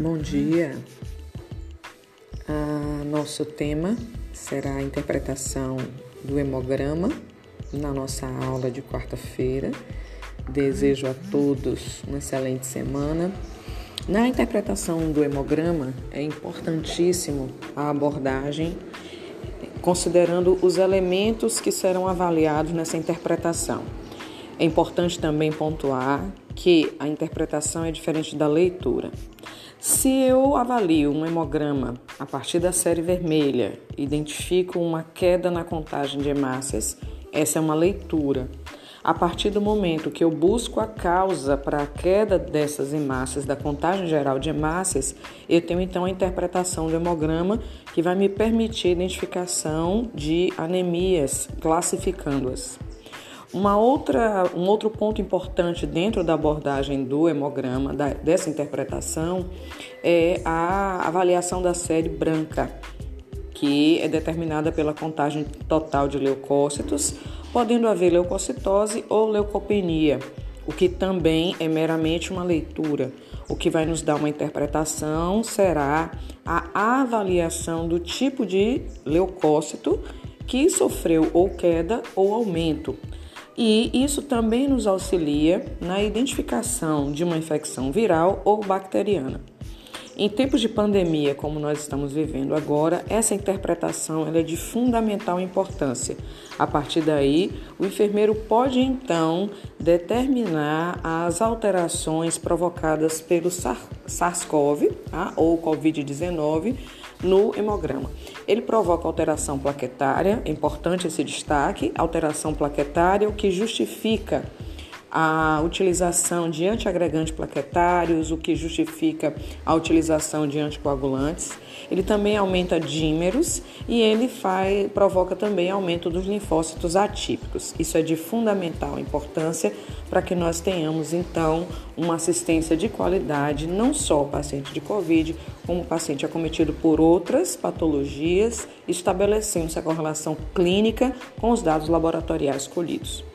Bom dia. Ah, nosso tema será a interpretação do hemograma na nossa aula de quarta-feira. Desejo a todos uma excelente semana. Na interpretação do hemograma é importantíssimo a abordagem considerando os elementos que serão avaliados nessa interpretação. É importante também pontuar que a interpretação é diferente da leitura. Se eu avalio um hemograma a partir da série vermelha, identifico uma queda na contagem de hemácias, essa é uma leitura. A partir do momento que eu busco a causa para a queda dessas hemácias, da contagem geral de hemácias, eu tenho então a interpretação do hemograma que vai me permitir a identificação de anemias, classificando-as. Uma outra, um outro ponto importante dentro da abordagem do hemograma, da, dessa interpretação, é a avaliação da série branca, que é determinada pela contagem total de leucócitos, podendo haver leucocitose ou leucopenia, o que também é meramente uma leitura. O que vai nos dar uma interpretação será a avaliação do tipo de leucócito que sofreu ou queda ou aumento e isso também nos auxilia na identificação de uma infecção viral ou bacteriana. Em tempos de pandemia, como nós estamos vivendo agora, essa interpretação é de fundamental importância. A partir daí, o enfermeiro pode então determinar as alterações provocadas pelo SARS-CoV tá? ou Covid-19 no hemograma. Ele provoca alteração plaquetária, é importante esse destaque, alteração plaquetária, o que justifica a utilização de antiagregantes plaquetários, o que justifica a utilização de anticoagulantes. Ele também aumenta dímeros e ele faz, provoca também aumento dos linfócitos atípicos. Isso é de fundamental importância para que nós tenhamos então uma assistência de qualidade, não só o paciente de Covid, como o paciente acometido por outras patologias, estabelecendo essa correlação clínica com os dados laboratoriais colhidos.